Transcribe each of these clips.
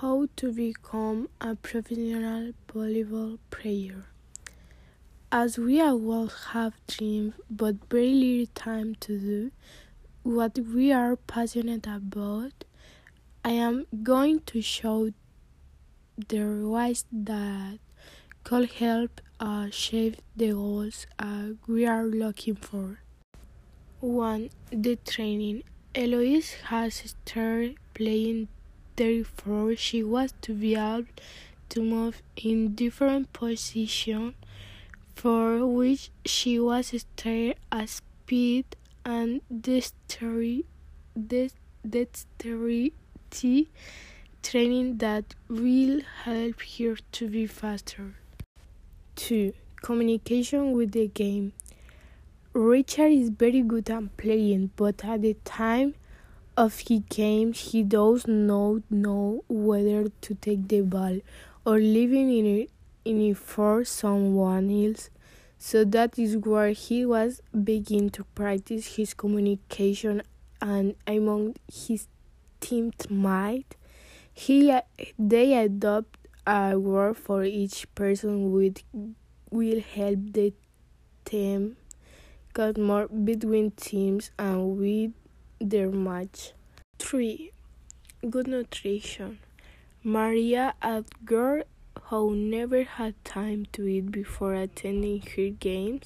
How to become a professional volleyball player. As we all have dreams but very little time to do what we are passionate about, I am going to show the ways that could help us achieve the goals uh, we are looking for. 1. The training. Eloise has started playing therefore she was to be able to move in different positions for which she was studying a speed and dexterity training that will help her to be faster. 2. Communication with the game. Richard is very good at playing, but at the time of his game he does not know whether to take the ball or leave it in it, for someone else. So that is where he was beginning to practice his communication and among his teammates. He uh, they adopt a word for each person which will help the team get more between teams and with their match. 3. Good nutrition. Maria, a girl who never had time to eat before attending her games,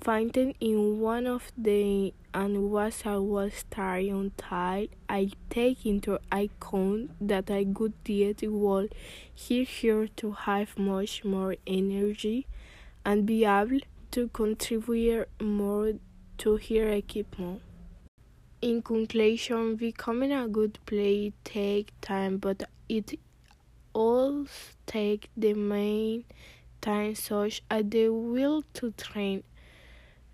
fainted in one of the and was a was tired until I take into account that a good diet will help her to have much more energy and be able to contribute more to her equipment. In conclusion, becoming a good player takes time, but it all takes the main time such as the will to train,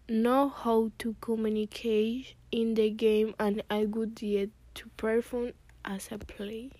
know how to communicate in the game, and a good diet to perform as a player.